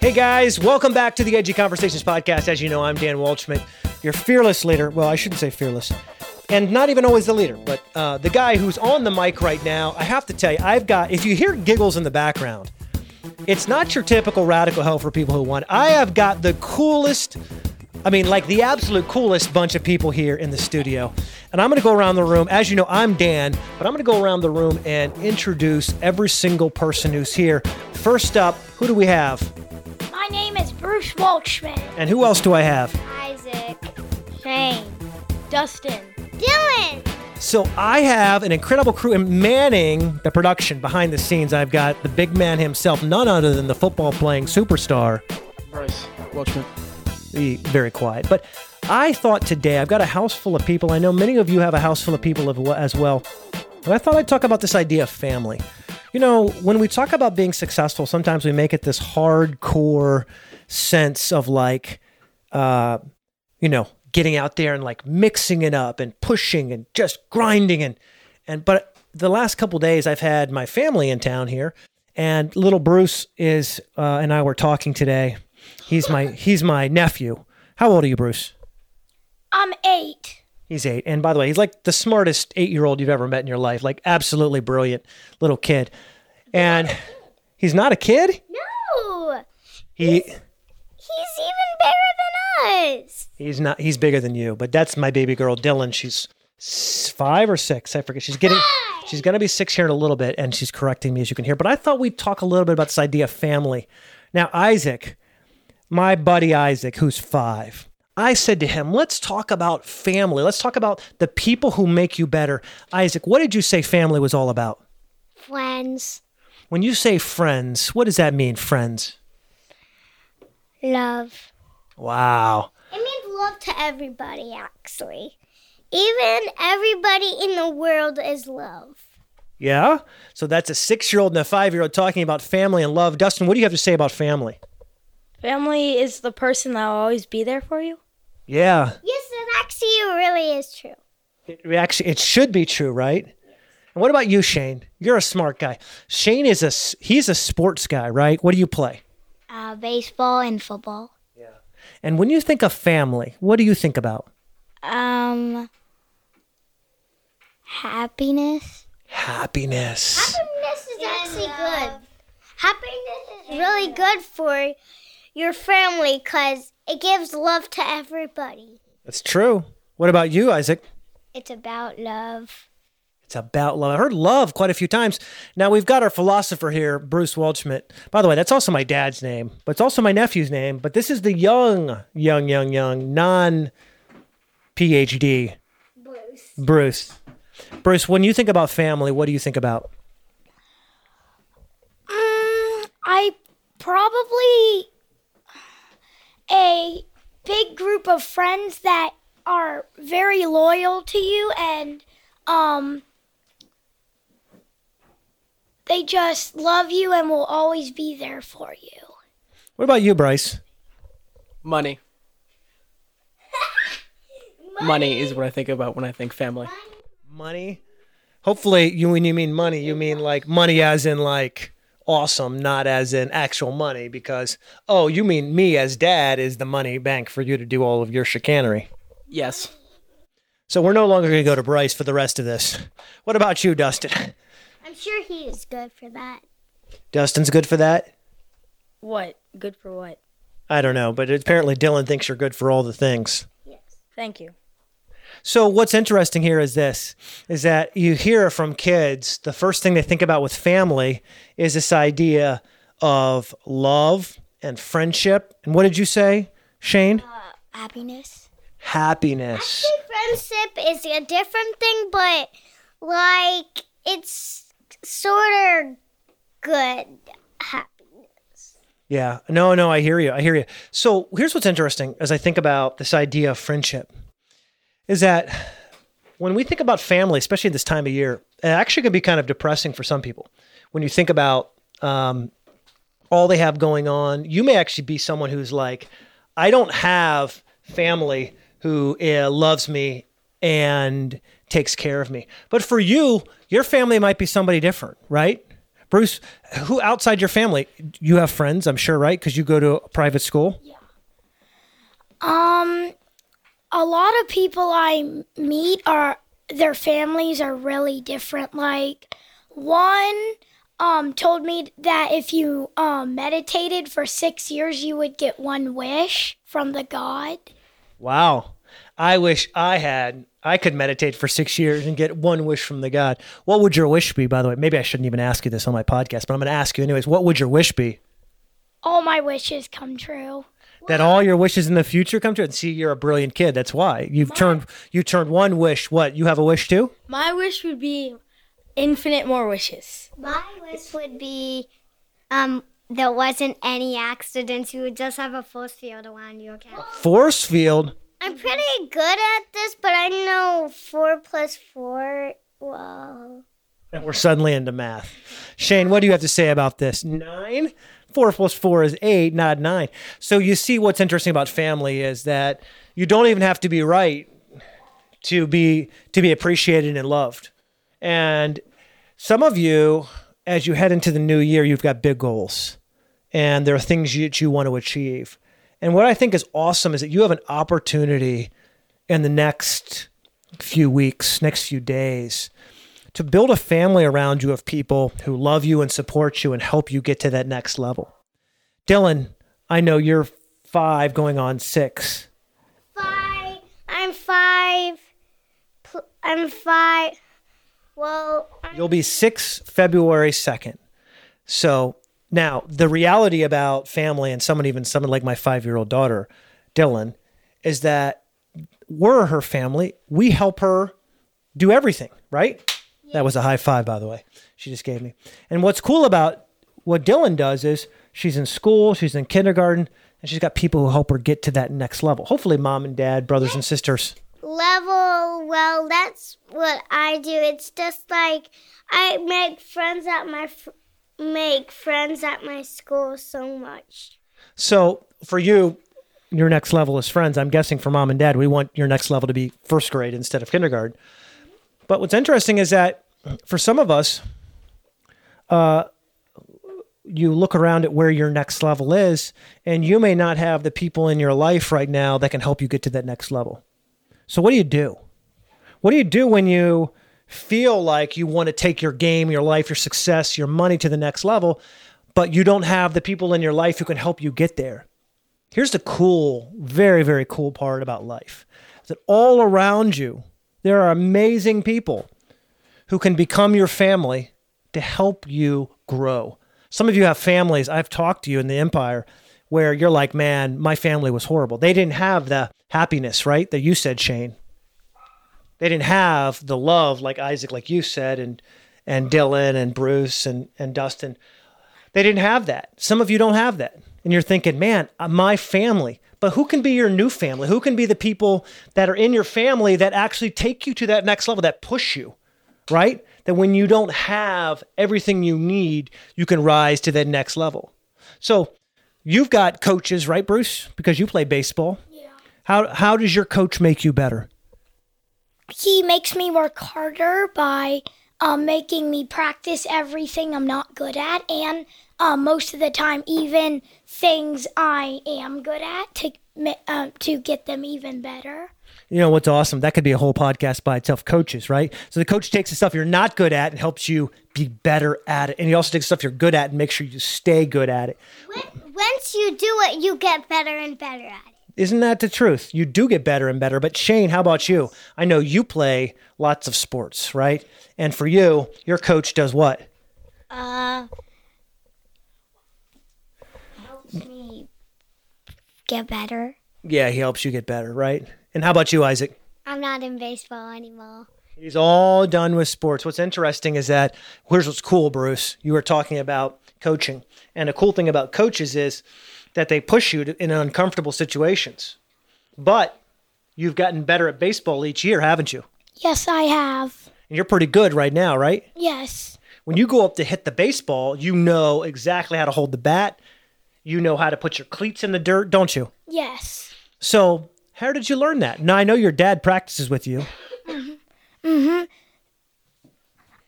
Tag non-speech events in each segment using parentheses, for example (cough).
Hey guys, welcome back to the Edgy Conversations podcast. As you know, I'm Dan Waldschmidt, your fearless leader. Well, I shouldn't say fearless, and not even always the leader, but uh, the guy who's on the mic right now. I have to tell you, I've got. If you hear giggles in the background, it's not your typical radical hell for people who want. I have got the coolest. I mean, like the absolute coolest bunch of people here in the studio. And I'm going to go around the room. As you know, I'm Dan, but I'm going to go around the room and introduce every single person who's here. First up, who do we have? My name is Bruce Waldschmidt. And who else do I have? Isaac. Shane. Dustin. Dylan. So I have an incredible crew and manning the production behind the scenes. I've got the big man himself, none other than the football playing superstar. Bryce Waldschmidt. Be very quiet. But I thought today I've got a house full of people. I know many of you have a house full of people as well. And I thought I'd talk about this idea of family. You know, when we talk about being successful, sometimes we make it this hardcore sense of like, uh, you know, getting out there and like mixing it up and pushing and just grinding and and but the last couple days I've had my family in town here and little Bruce is uh, and I were talking today. He's my he's my nephew. How old are you, Bruce? I'm eight. He's eight. And by the way, he's like the smartest eight year old you've ever met in your life. Like absolutely brilliant little kid. And he's not a kid. No. He He's even bigger than us. he's not he's bigger than you. But that's my baby girl, Dylan. She's five or six. I forget. She's getting she's gonna be six here in a little bit, and she's correcting me as you can hear. But I thought we'd talk a little bit about this idea of family. Now, Isaac, my buddy Isaac, who's five, I said to him, let's talk about family. Let's talk about the people who make you better. Isaac, what did you say family was all about? Friends. When you say friends, what does that mean, friends? Love. Wow. It means love to everybody, actually. Even everybody in the world is love. Yeah? So that's a six year old and a five year old talking about family and love. Dustin, what do you have to say about family? Family is the person that will always be there for you. Yeah. Yes, it actually really is true. It actually it should be true, right? And what about you, Shane? You're a smart guy. Shane is a he's a sports guy, right? What do you play? Uh, baseball and football. Yeah. And when you think of family, what do you think about? Um, happiness. Happiness. Happiness is actually good. Happiness is really good for your family because it gives love to everybody. That's true. What about you, Isaac? It's about love. It's about love. I heard love quite a few times. Now we've got our philosopher here, Bruce Waldschmidt. By the way, that's also my dad's name, but it's also my nephew's name. But this is the young, young, young, young, non PhD Bruce. Bruce. Bruce, when you think about family, what do you think about? Mm, I probably a big group of friends that are very loyal to you and um they just love you and will always be there for you. What about you, Bryce? Money. (laughs) Money is what I think about when I think family. Money. Hopefully, you when you mean money, you mean like money as in like awesome, not as in actual money. Because oh, you mean me as dad is the money bank for you to do all of your chicanery. Yes. So we're no longer going to go to Bryce for the rest of this. What about you, Dustin? I'm sure he is good for that. Dustin's good for that. What? Good for what? I don't know, but apparently Dylan thinks you're good for all the things. Yes. Thank you. So what's interesting here is this is that you hear from kids the first thing they think about with family is this idea of love and friendship. And what did you say, Shane? Uh, happiness. Happiness. Friendship is a different thing, but like it's sort of good. Happiness. Yeah. No, no, I hear you. I hear you. So here's what's interesting as I think about this idea of friendship is that when we think about family, especially this time of year, it actually can be kind of depressing for some people. When you think about um, all they have going on, you may actually be someone who's like, I don't have family who uh, loves me and takes care of me. But for you, your family might be somebody different, right? Bruce, who outside your family? You have friends, I'm sure, right? Because you go to a private school. Yeah. Um, a lot of people I meet are their families are really different. Like one um told me that if you um meditated for six years, you would get one wish from the God. Wow. I wish I had. I could meditate for six years and get one wish from the God. What would your wish be, by the way? Maybe I shouldn't even ask you this on my podcast, but I'm going to ask you anyways. What would your wish be? All my wishes come true. That all your wishes in the future come true? And see, you're a brilliant kid. That's why you've turned you turned one wish. What? You have a wish too? My wish would be infinite more wishes. My wish would be um there wasn't any accidents. You would just have a force field around you, okay? Force field. I'm pretty good at this, but I know four plus four. Well, And we're suddenly into math. Shane, what do you have to say about this? Nine? Four plus four is eight, not nine. So you see what's interesting about family is that you don't even have to be right to be to be appreciated and loved. And some of you, as you head into the new year, you've got big goals. And there are things that you want to achieve. And what I think is awesome is that you have an opportunity in the next few weeks, next few days, to build a family around you of people who love you and support you and help you get to that next level. Dylan, I know you're five going on six. five. I'm five. I'm five. Well, I'm You'll be six February 2nd. So now the reality about family and someone, even someone like my five year old daughter, Dylan, is that we're her family. We help her do everything, right? That was a high five, by the way. She just gave me. And what's cool about what Dylan does is she's in school, she's in kindergarten, and she's got people who help her get to that next level. Hopefully, mom and dad, brothers and sisters. level. Well, that's what I do. It's just like I make friends at my fr- make friends at my school so much. So for you, your next level is friends. I'm guessing for mom and dad, we want your next level to be first grade instead of kindergarten. But what's interesting is that for some of us, uh, you look around at where your next level is, and you may not have the people in your life right now that can help you get to that next level. So what do you do? What do you do when you feel like you want to take your game, your life, your success, your money to the next level, but you don't have the people in your life who can help you get there? Here's the cool, very, very cool part about life that all around you, there are amazing people who can become your family to help you grow. Some of you have families, I've talked to you in the empire where you're like, man, my family was horrible. They didn't have the happiness, right? That you said, Shane. They didn't have the love like Isaac, like you said, and and Dylan and Bruce and, and Dustin. They didn't have that. Some of you don't have that. And you're thinking, man, uh, my family. But who can be your new family? Who can be the people that are in your family that actually take you to that next level, that push you, right? That when you don't have everything you need, you can rise to that next level. So you've got coaches, right, Bruce? Because you play baseball. Yeah. How, how does your coach make you better? He makes me work harder by um, making me practice everything I'm not good at, and um, most of the time, even things I am good at to um, to get them even better. You know what's awesome? That could be a whole podcast by itself. Coaches, right? So the coach takes the stuff you're not good at and helps you be better at it, and he also takes stuff you're good at and makes sure you stay good at it. When, once you do it, you get better and better at it. Isn't that the truth? You do get better and better. But Shane, how about you? I know you play lots of sports, right? And for you, your coach does what? Uh, helps me get better. Yeah, he helps you get better, right? And how about you, Isaac? I'm not in baseball anymore. He's all done with sports. What's interesting is that here's what's cool, Bruce. You were talking about coaching. And a cool thing about coaches is that they push you to, in uncomfortable situations. But you've gotten better at baseball each year, haven't you? Yes, I have. And you're pretty good right now, right? Yes. When you go up to hit the baseball, you know exactly how to hold the bat. You know how to put your cleats in the dirt, don't you? Yes. So, How did you learn that? Now I know your dad practices with you. Mhm.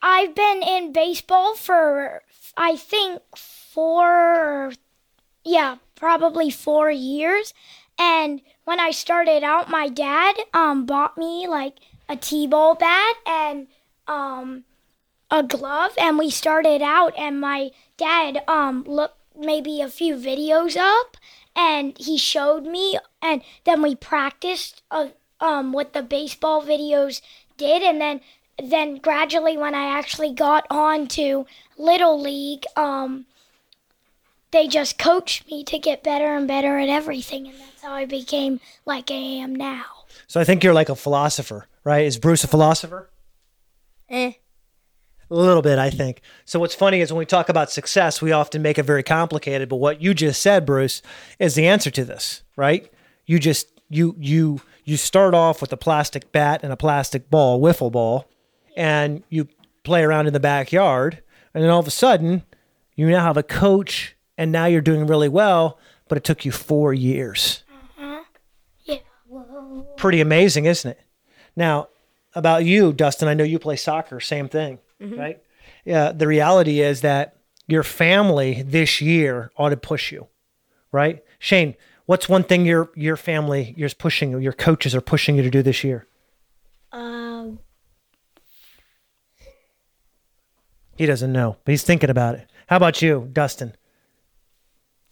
I've been in baseball for I think four, yeah, probably four years. And when I started out, my dad um, bought me like a t-ball bat and um, a glove, and we started out. And my dad um, looked maybe a few videos up, and he showed me, and then we practiced uh, um, what the baseball videos did, and then then gradually when I actually got on to Little League, um, they just coached me to get better and better at everything, and that's how I became like I am now. So I think you're like a philosopher, right? Is Bruce a philosopher? Eh. A little bit, I think. So what's funny is when we talk about success, we often make it very complicated. But what you just said, Bruce, is the answer to this, right? You just you you you start off with a plastic bat and a plastic ball, wiffle ball, and you play around in the backyard, and then all of a sudden, you now have a coach, and now you're doing really well. But it took you four years. Uh-huh. Yeah. Whoa. Pretty amazing, isn't it? Now, about you, Dustin, I know you play soccer, same thing, right? Yeah, the reality is that your family this year ought to push you, right? Shane, what's one thing your your family is pushing you, your coaches are pushing you to do this year? Um, He doesn't know, but he's thinking about it. How about you, Dustin?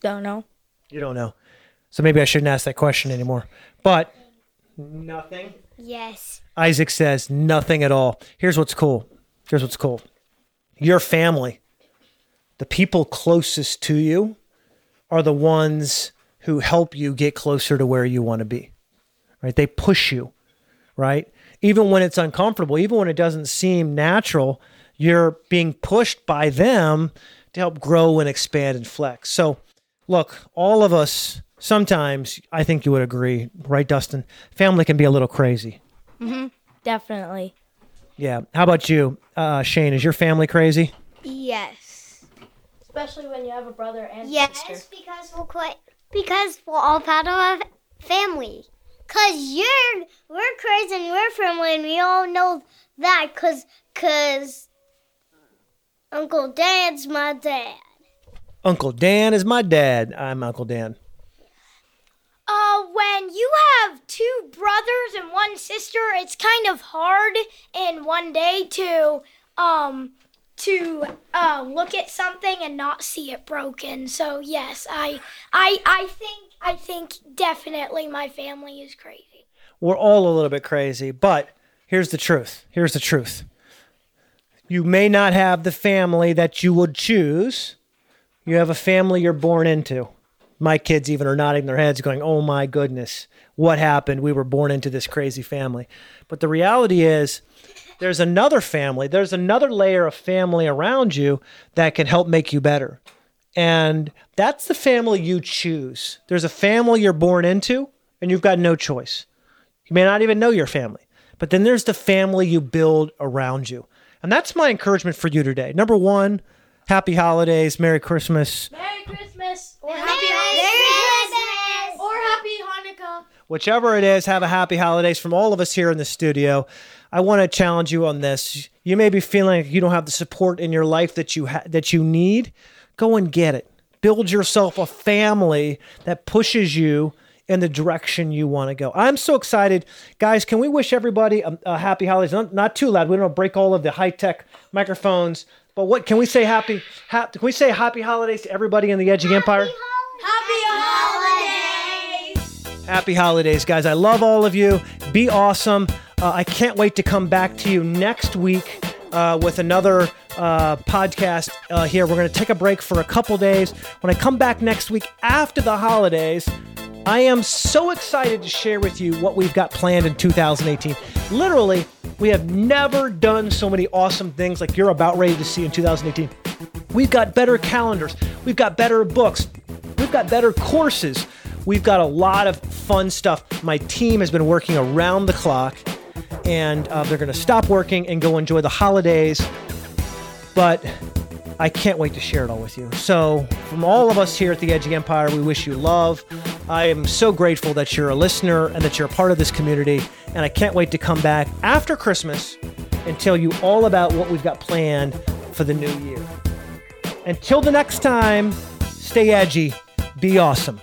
don't know. You don't know. So maybe I shouldn't ask that question anymore. But nothing. Yes. Isaac says nothing at all. Here's what's cool. Here's what's cool. Your family, the people closest to you, are the ones who help you get closer to where you want to be. Right? They push you, right? Even when it's uncomfortable, even when it doesn't seem natural, you're being pushed by them to help grow and expand and flex. So, look, all of us sometimes, I think you would agree, right, Dustin? Family can be a little crazy. Mm-hmm. Definitely. Yeah. How about you, uh, Shane? Is your family crazy? Yes. Especially when you have a brother and sister. Yes, because we're quite because we're all part of our family. Cause you're we're crazy and we're family, and we all know that. Cause cause Uncle Dan's my dad. Uncle Dan is my dad. I'm Uncle Dan. When you have two brothers and one sister, it's kind of hard in one day to um to uh look at something and not see it broken. So yes, I I I think I think definitely my family is crazy. We're all a little bit crazy, but here's the truth. Here's the truth. You may not have the family that you would choose. You have a family you're born into. My kids even are nodding their heads, going, Oh my goodness, what happened? We were born into this crazy family. But the reality is, there's another family, there's another layer of family around you that can help make you better. And that's the family you choose. There's a family you're born into, and you've got no choice. You may not even know your family, but then there's the family you build around you. And that's my encouragement for you today. Number one, happy holidays, Merry Christmas. Merry Christmas or Happy Christmas! or Happy Hanukkah. Whichever it is, have a happy holidays from all of us here in the studio. I want to challenge you on this. You may be feeling like you don't have the support in your life that you ha- that you need. Go and get it. Build yourself a family that pushes you in the direction you want to go. I'm so excited, guys. Can we wish everybody a, a happy holidays? Not, not too loud. We don't want to break all of the high tech microphones. But what can we say? Happy, ha- can we say happy holidays to everybody in the Edgy Empire? Happy holidays, guys. I love all of you. Be awesome. Uh, I can't wait to come back to you next week uh, with another uh, podcast uh, here. We're going to take a break for a couple days. When I come back next week after the holidays, I am so excited to share with you what we've got planned in 2018. Literally, we have never done so many awesome things like you're about ready to see in 2018. We've got better calendars, we've got better books, we've got better courses. We've got a lot of fun stuff. My team has been working around the clock, and uh, they're going to stop working and go enjoy the holidays. But I can't wait to share it all with you. So, from all of us here at the Edgy Empire, we wish you love, I am so grateful that you're a listener and that you're a part of this community. And I can't wait to come back after Christmas and tell you all about what we've got planned for the new year. Until the next time, stay edgy, be awesome.